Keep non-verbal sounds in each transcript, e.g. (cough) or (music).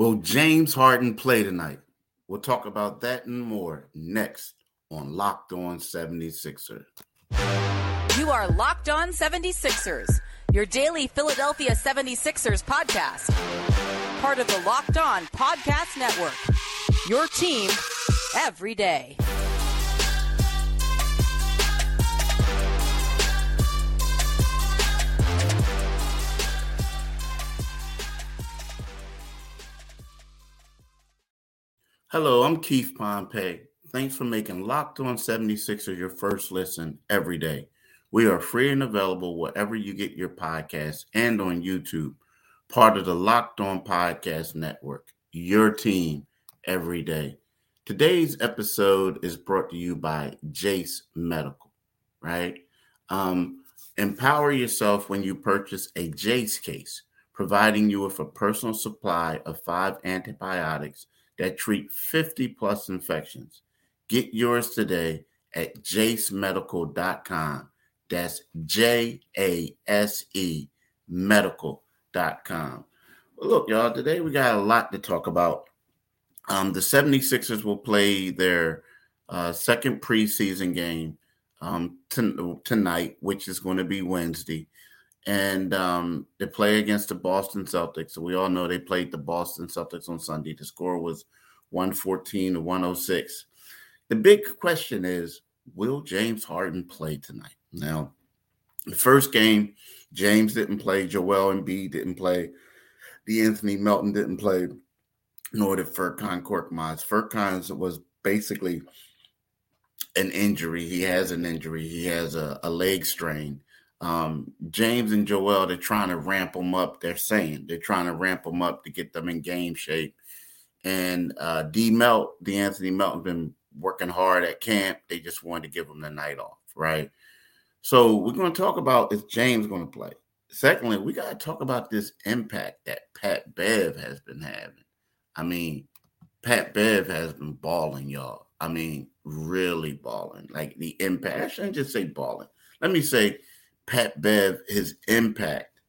Will James Harden play tonight? We'll talk about that and more next on Locked On 76ers. You are Locked On 76ers, your daily Philadelphia 76ers podcast. Part of the Locked On Podcast Network. Your team every day. Hello, I'm Keith Pompey. Thanks for making Locked On 76ers your first listen every day. We are free and available wherever you get your podcasts and on YouTube, part of the Locked On Podcast Network, your team every day. Today's episode is brought to you by Jase Medical, right? Um, empower yourself when you purchase a Jase case, providing you with a personal supply of five antibiotics that treat 50 plus infections. Get yours today at jasemedical.com. That's J A S E medical.com. Look, y'all, today we got a lot to talk about. Um, the 76ers will play their uh, second preseason game um, t- tonight, which is going to be Wednesday. And um, they play against the Boston Celtics. So we all know they played the Boston Celtics on Sunday. The score was 114 to 106. The big question is will James Harden play tonight? Now, the first game, James didn't play, Joel Embiid didn't play, the Anthony Melton didn't play, nor did Furkan Korkmaz. Furkan was basically an injury. He has an injury. He has a, a leg strain. Um, James and Joel, they're trying to ramp them up. They're saying they're trying to ramp them up to get them in game shape. And uh, D Melt, the Anthony Melton, been working hard at camp. They just wanted to give him the night off, right? So we're going to talk about is James going to play. Secondly, we got to talk about this impact that Pat Bev has been having. I mean, Pat Bev has been balling, y'all. I mean, really balling. Like the impact. I shouldn't just say balling. Let me say Pat Bev, his impact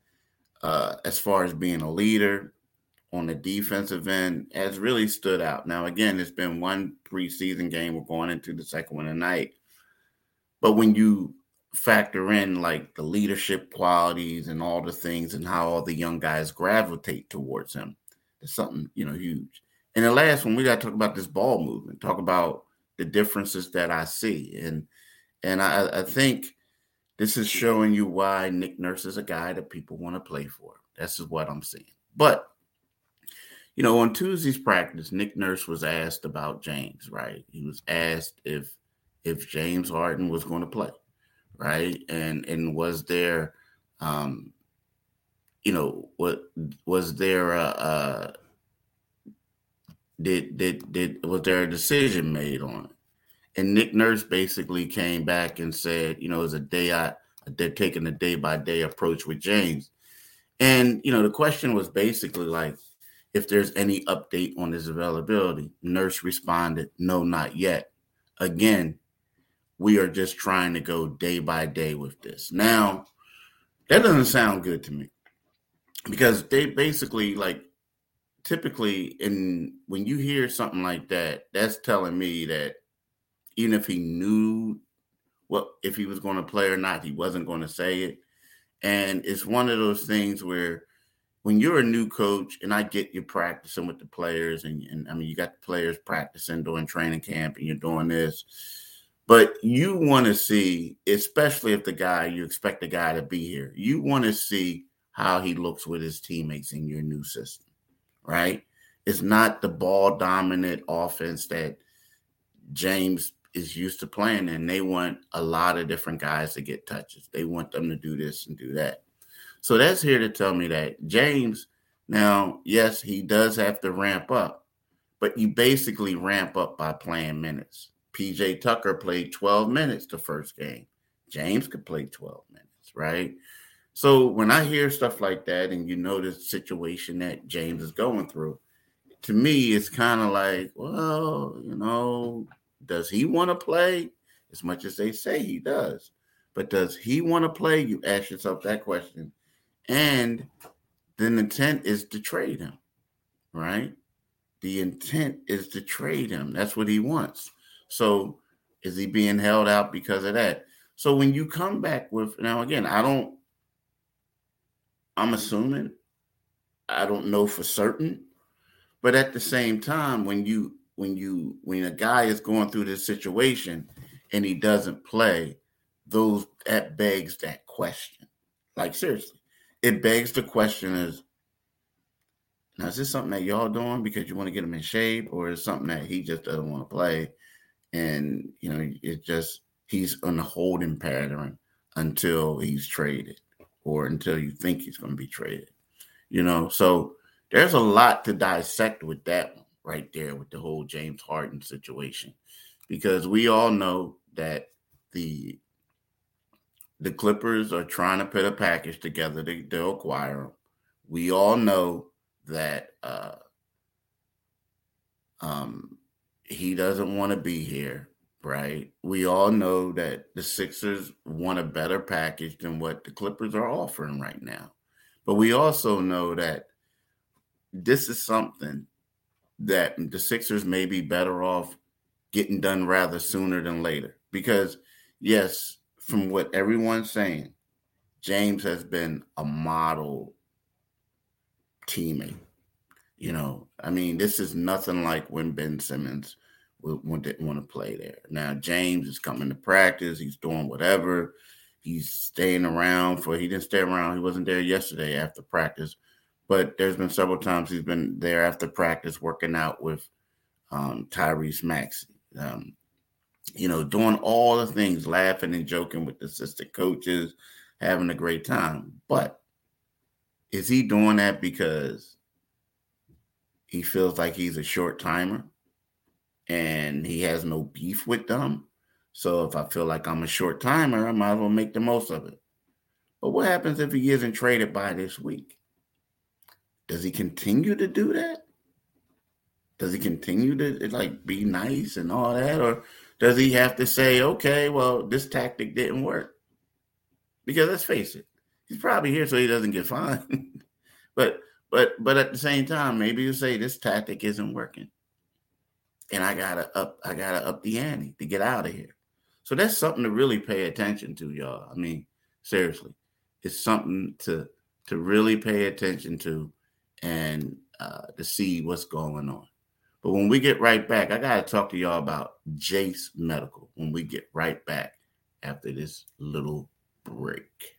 uh, as far as being a leader on the defensive end has really stood out. Now, again, it's been one preseason game. We're going into the second one tonight. But when you factor in like the leadership qualities and all the things and how all the young guys gravitate towards him, it's something, you know, huge. And the last one, we got to talk about this ball movement, talk about the differences that I see. And and I, I think this is showing you why Nick Nurse is a guy that people want to play for. This is what I'm seeing. But you know, on Tuesday's practice, Nick Nurse was asked about James, right? He was asked if if James Harden was going to play, right? And and was there um you know, what was there a, a did did did was there a decision made on it? And Nick Nurse basically came back and said, you know, it's a day I they're taking a day by day approach with James. And you know, the question was basically like, if there's any update on his availability. Nurse responded, No, not yet. Again, we are just trying to go day by day with this. Now, that doesn't sound good to me because they basically like typically in when you hear something like that, that's telling me that even if he knew what if he was going to play or not, he wasn't going to say it. And it's one of those things where when you're a new coach, and I get you practicing with the players, and, and I mean, you got the players practicing during training camp, and you're doing this, but you want to see, especially if the guy you expect the guy to be here, you want to see how he looks with his teammates in your new system, right? It's not the ball dominant offense that James is used to playing, and they want a lot of different guys to get touches. They want them to do this and do that. So that's here to tell me that James, now, yes, he does have to ramp up, but you basically ramp up by playing minutes. PJ Tucker played 12 minutes the first game. James could play 12 minutes, right? So when I hear stuff like that and you know the situation that James is going through, to me, it's kind of like, well, you know, does he want to play as much as they say he does? But does he want to play? You ask yourself that question and the intent is to trade him, right? the intent is to trade him. That's what he wants. So is he being held out because of that? So when you come back with now again, I don't I'm assuming I don't know for certain, but at the same time, when you when you when a guy is going through this situation and he doesn't play, those that begs that question. Like seriously, it begs the question: Is now is this something that y'all doing because you want to get him in shape, or is something that he just doesn't want to play, and you know it just he's on a holding pattern until he's traded or until you think he's going to be traded. You know, so there's a lot to dissect with that one right there with the whole James Harden situation because we all know that the the Clippers are trying to put a package together to, to acquire him. We all know that uh, um, he doesn't want to be here, right? We all know that the Sixers want a better package than what the Clippers are offering right now. But we also know that this is something that the Sixers may be better off getting done rather sooner than later. Because, yes, from what everyone's saying, James has been a model teammate. You know, I mean, this is nothing like when Ben Simmons didn't want to play there. Now, James is coming to practice. He's doing whatever. He's staying around for, he didn't stay around. He wasn't there yesterday after practice but there's been several times he's been there after practice working out with um, Tyrese Maxey. Um, you know, doing all the things, laughing and joking with the assistant coaches, having a great time. But is he doing that because he feels like he's a short timer and he has no beef with them? So if I feel like I'm a short timer, I might as well make the most of it. But what happens if he isn't traded by this week? Does he continue to do that? Does he continue to like be nice and all that, or does he have to say, okay, well, this tactic didn't work? Because let's face it, he's probably here so he doesn't get (laughs) fined. but but but at the same time, maybe you say this tactic isn't working, and I gotta up I gotta up the ante to get out of here. So that's something to really pay attention to, y'all. I mean, seriously, it's something to to really pay attention to and uh, to see what's going on. But when we get right back, I got to talk to y'all about Jase Medical when we get right back after this little break.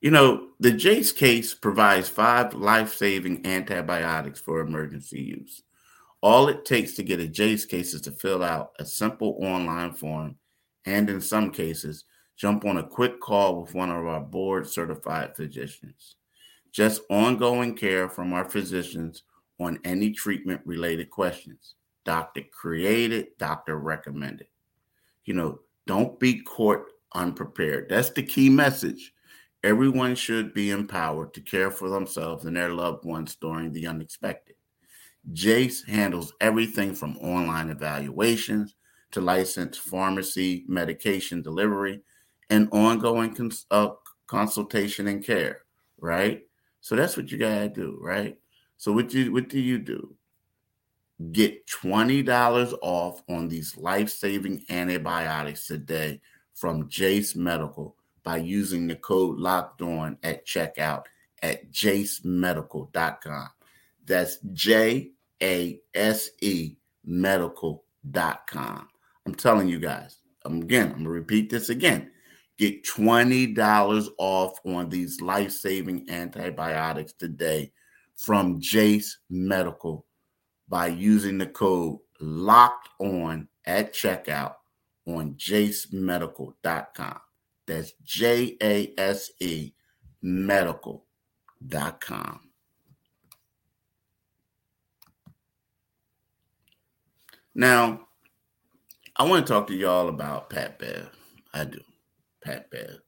You know, the Jase case provides five life saving antibiotics for emergency use. All it takes to get a Jase case is to fill out a simple online form and, in some cases, jump on a quick call with one of our board certified physicians. Just ongoing care from our physicians on any treatment related questions. Doctor created, doctor recommended. You know, don't be caught unprepared. That's the key message. Everyone should be empowered to care for themselves and their loved ones during the unexpected. Jase handles everything from online evaluations to licensed pharmacy medication delivery and ongoing cons- uh, consultation and care, right? So that's what you gotta do, right? So what you what do you do? Get twenty dollars off on these life-saving antibiotics today from Jase Medical by using the code locked on at checkout at jasemedical.com. That's J A S E medical.com. I'm telling you guys, I'm, again, I'm gonna repeat this again. Get $20 off on these life saving antibiotics today from Jase Medical by using the code locked on at checkout on jasemedical.com. That's J A S E medical.com. Now, I want to talk to y'all about Pat Bev. I do. Pat Bev.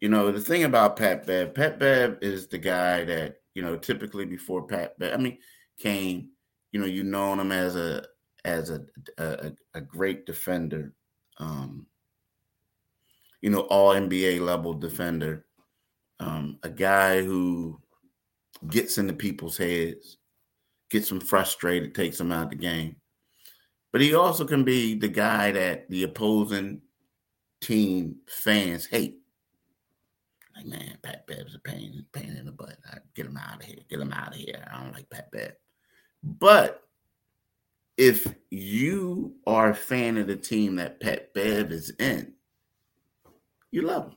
You know, the thing about Pat Bev, Pat Bev is the guy that, you know, typically before Pat Bev, I mean, came, you know, you known him as a as a a, a great defender. Um, you know, all NBA level defender. Um, a guy who gets into people's heads, gets them frustrated, takes them out of the game. But he also can be the guy that the opposing team fans hate. Like, man, Pat Bever's a pain, pain in the butt. I, get him out of here. Get him out of here. I don't like Pat Bev. But if you are a fan of the team that Pat Bev is in, you love him.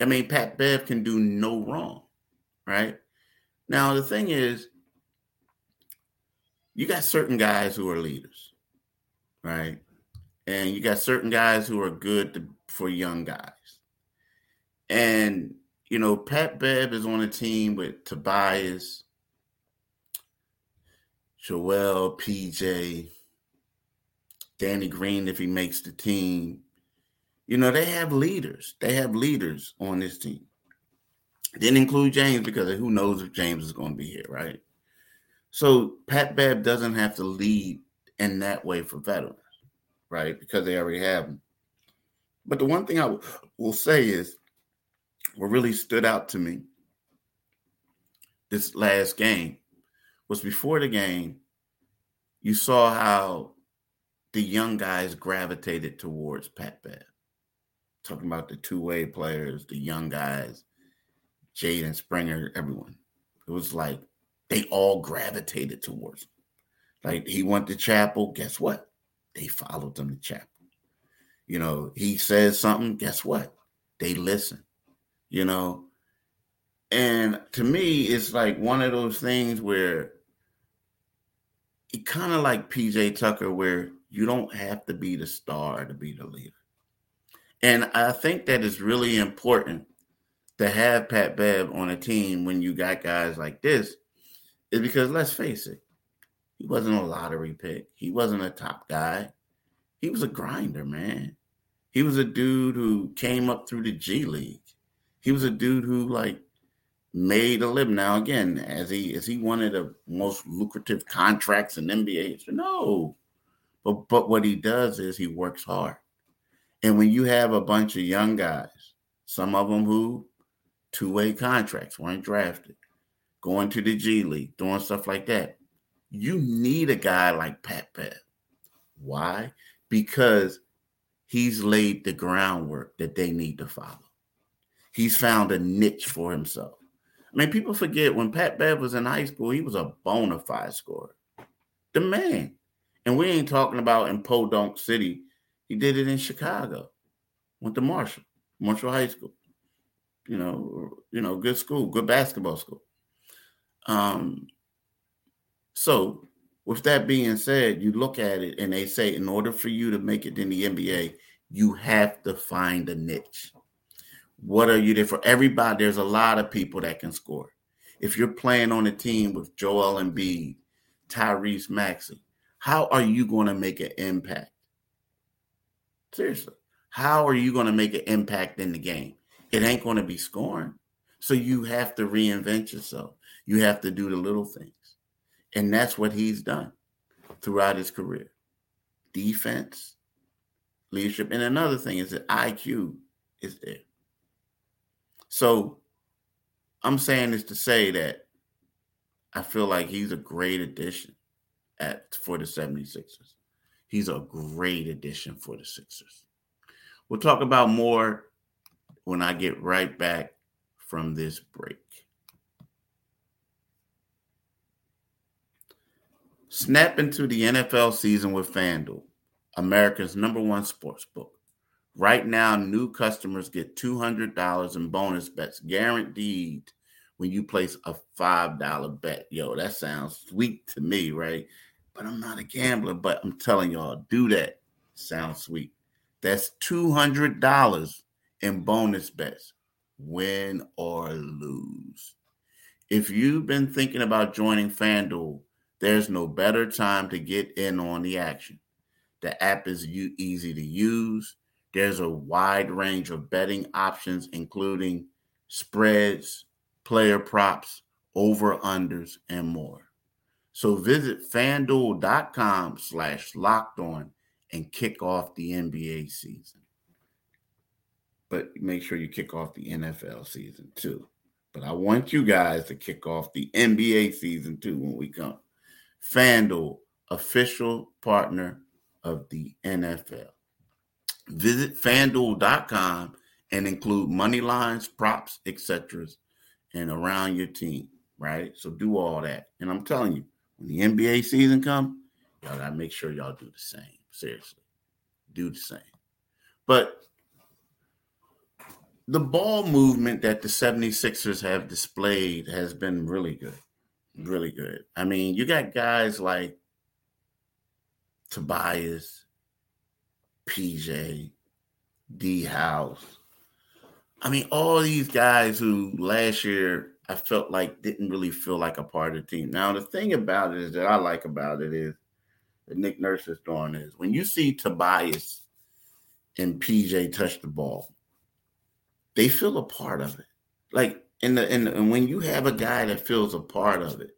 I mean, Pat Bev can do no wrong, right? Now, the thing is, you got certain guys who are leaders, right? And you got certain guys who are good to, for young guys. And, you know, Pat Bev is on a team with Tobias, Joel, PJ, Danny Green, if he makes the team. You know, they have leaders. They have leaders on this team. Didn't include James because who knows if James is going to be here, right? So Pat Bev doesn't have to lead in that way for veterans, right? Because they already have them. But the one thing I will say is what really stood out to me this last game was before the game, you saw how the young guys gravitated towards Pat Bev. Talking about the two-way players, the young guys, Jaden Springer, everyone. It was like they all gravitated towards him. Like he went to chapel, guess what? They followed them to chapel. You know, he says something, guess what? They listen. You know, and to me, it's like one of those things where it kind of like PJ Tucker, where you don't have to be the star to be the leader. And I think that is really important to have Pat Bev on a team when you got guys like this, is because let's face it, he wasn't a lottery pick. He wasn't a top guy. He was a grinder, man. He was a dude who came up through the G League. He was a dude who like made a living. Now again, as he is he one of the most lucrative contracts in NBA? No. But but what he does is he works hard. And when you have a bunch of young guys, some of them who two-way contracts, weren't drafted, going to the G League, doing stuff like that. You need a guy like Pat Bev. Why? Because he's laid the groundwork that they need to follow. He's found a niche for himself. I mean, people forget when Pat Bev was in high school, he was a bona fide scorer. The man. And we ain't talking about in Podunk City. He did it in Chicago. Went to Marshall, Marshall High School. You know, you know, good school, good basketball school. Um, so with that being said, you look at it and they say, in order for you to make it in the NBA, you have to find a niche. What are you there for? Everybody, there's a lot of people that can score. If you're playing on a team with Joel Embiid, Tyrese Maxey, how are you going to make an impact? Seriously, how are you going to make an impact in the game? It ain't going to be scoring. So you have to reinvent yourself. You have to do the little things. And that's what he's done throughout his career. Defense, leadership. And another thing is that IQ is there. So I'm saying this to say that I feel like he's a great addition at for the 76ers. He's a great addition for the Sixers. We'll talk about more when I get right back from this break. Snap into the NFL season with FanDuel, America's number one sports book. Right now, new customers get $200 in bonus bets guaranteed when you place a $5 bet. Yo, that sounds sweet to me, right? But I'm not a gambler, but I'm telling y'all, do that. Sounds sweet. That's $200 in bonus bets, win or lose. If you've been thinking about joining FanDuel, there's no better time to get in on the action. The app is easy to use there's a wide range of betting options, including spreads, player props, over unders, and more. So visit fanduel.com slash locked on and kick off the NBA season. But make sure you kick off the NFL season too. but I want you guys to kick off the NBA season too when we come. FanDuel, official partner of the NFL. Visit fanduel.com and include money lines, props, etc. and around your team, right? So do all that. And I'm telling you, when the NBA season comes, y'all gotta make sure y'all do the same. Seriously. Do the same. But the ball movement that the 76ers have displayed has been really good. Really good. I mean, you got guys like Tobias, PJ, D House. I mean, all these guys who last year I felt like didn't really feel like a part of the team. Now, the thing about it is that I like about it is that Nick Nurse is doing is when you see Tobias and PJ touch the ball, they feel a part of it. Like in the, the, and when you have a guy that feels a part of it,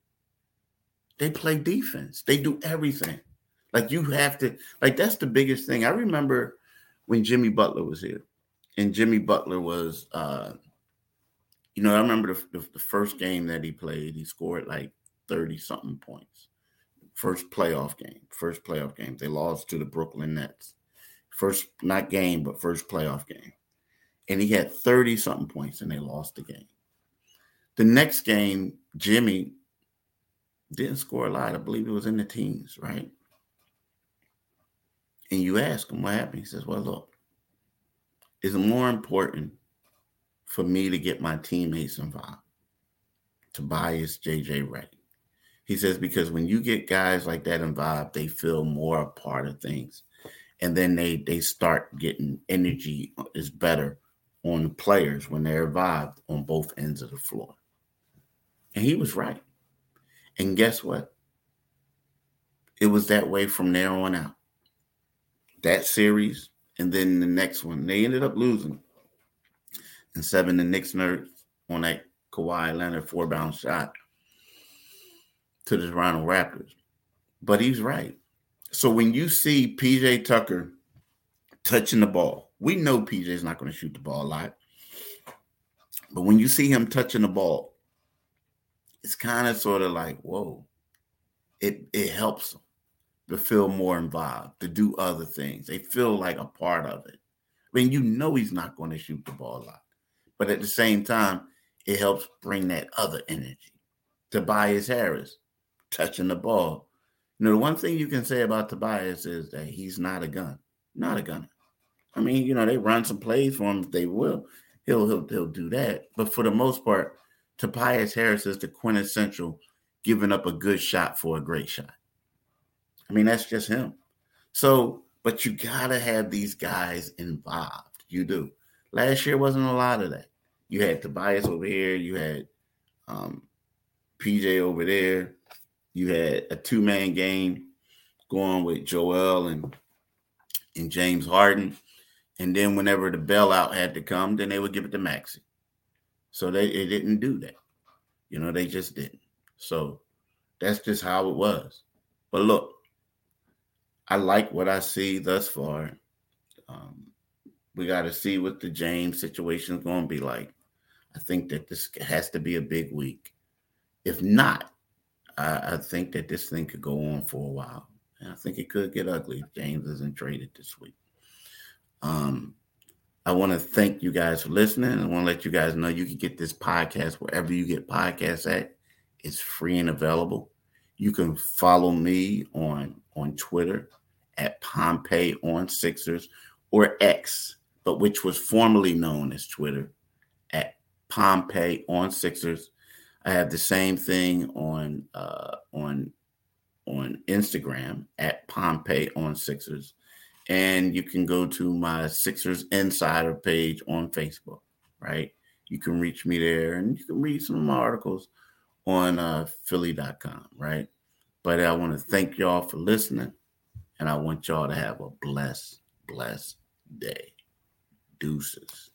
they play defense. They do everything. Like you have to like that's the biggest thing. I remember when Jimmy Butler was here, and Jimmy Butler was, uh, you know, I remember the, the, the first game that he played, he scored like thirty something points. First playoff game, first playoff game. They lost to the Brooklyn Nets. First, not game, but first playoff game and he had 30 something points and they lost the game. The next game, Jimmy didn't score a lot. I believe it was in the teens, right? And you ask him what happened. He says, Well, look, it's more important for me to get my teammates involved. Tobias JJ Redick. He says, because when you get guys like that involved, they feel more a part of things. And then they they start getting energy is better on the players when they're involved on both ends of the floor. And he was right. And guess what? It was that way from there on out. That series, and then the next one, they ended up losing. And seven, the Knicks nerds on that Kawhi Leonard four bounce shot to the Toronto Raptors. But he's right. So when you see PJ Tucker touching the ball, we know PJ's not going to shoot the ball a lot. But when you see him touching the ball, it's kind of sort of like, whoa, it it helps them to feel more involved, to do other things. They feel like a part of it. I mean, you know he's not going to shoot the ball a lot. But at the same time, it helps bring that other energy. Tobias Harris touching the ball. You know, the one thing you can say about Tobias is that he's not a gun, not a gunner. I mean, you know, they run some plays for him. if They will. He'll he'll he'll do that. But for the most part, Tobias Harris is the quintessential giving up a good shot for a great shot. I mean, that's just him. So, but you gotta have these guys involved. You do. Last year wasn't a lot of that. You had Tobias over here. You had um, PJ over there. You had a two man game going with Joel and and James Harden. And then whenever the bailout had to come, then they would give it to Maxey. So they, they didn't do that. You know, they just didn't. So that's just how it was. But look, I like what I see thus far. Um, we got to see what the James situation is going to be like. I think that this has to be a big week. If not, I, I, think that this thing could go on for a while. And I think it could get ugly if James isn't traded this week. Um, I want to thank you guys for listening. I want to let you guys know you can get this podcast wherever you get podcasts at. It's free and available. You can follow me on on Twitter at Pompey on Sixers or X, but which was formerly known as Twitter at Pompey on Sixers. I have the same thing on uh, on on Instagram at Pompey on Sixers and you can go to my Sixers Insider page on Facebook, right? You can reach me there and you can read some of my articles on uh, Philly.com, right? But I want to thank y'all for listening, and I want y'all to have a blessed, blessed day. Deuces.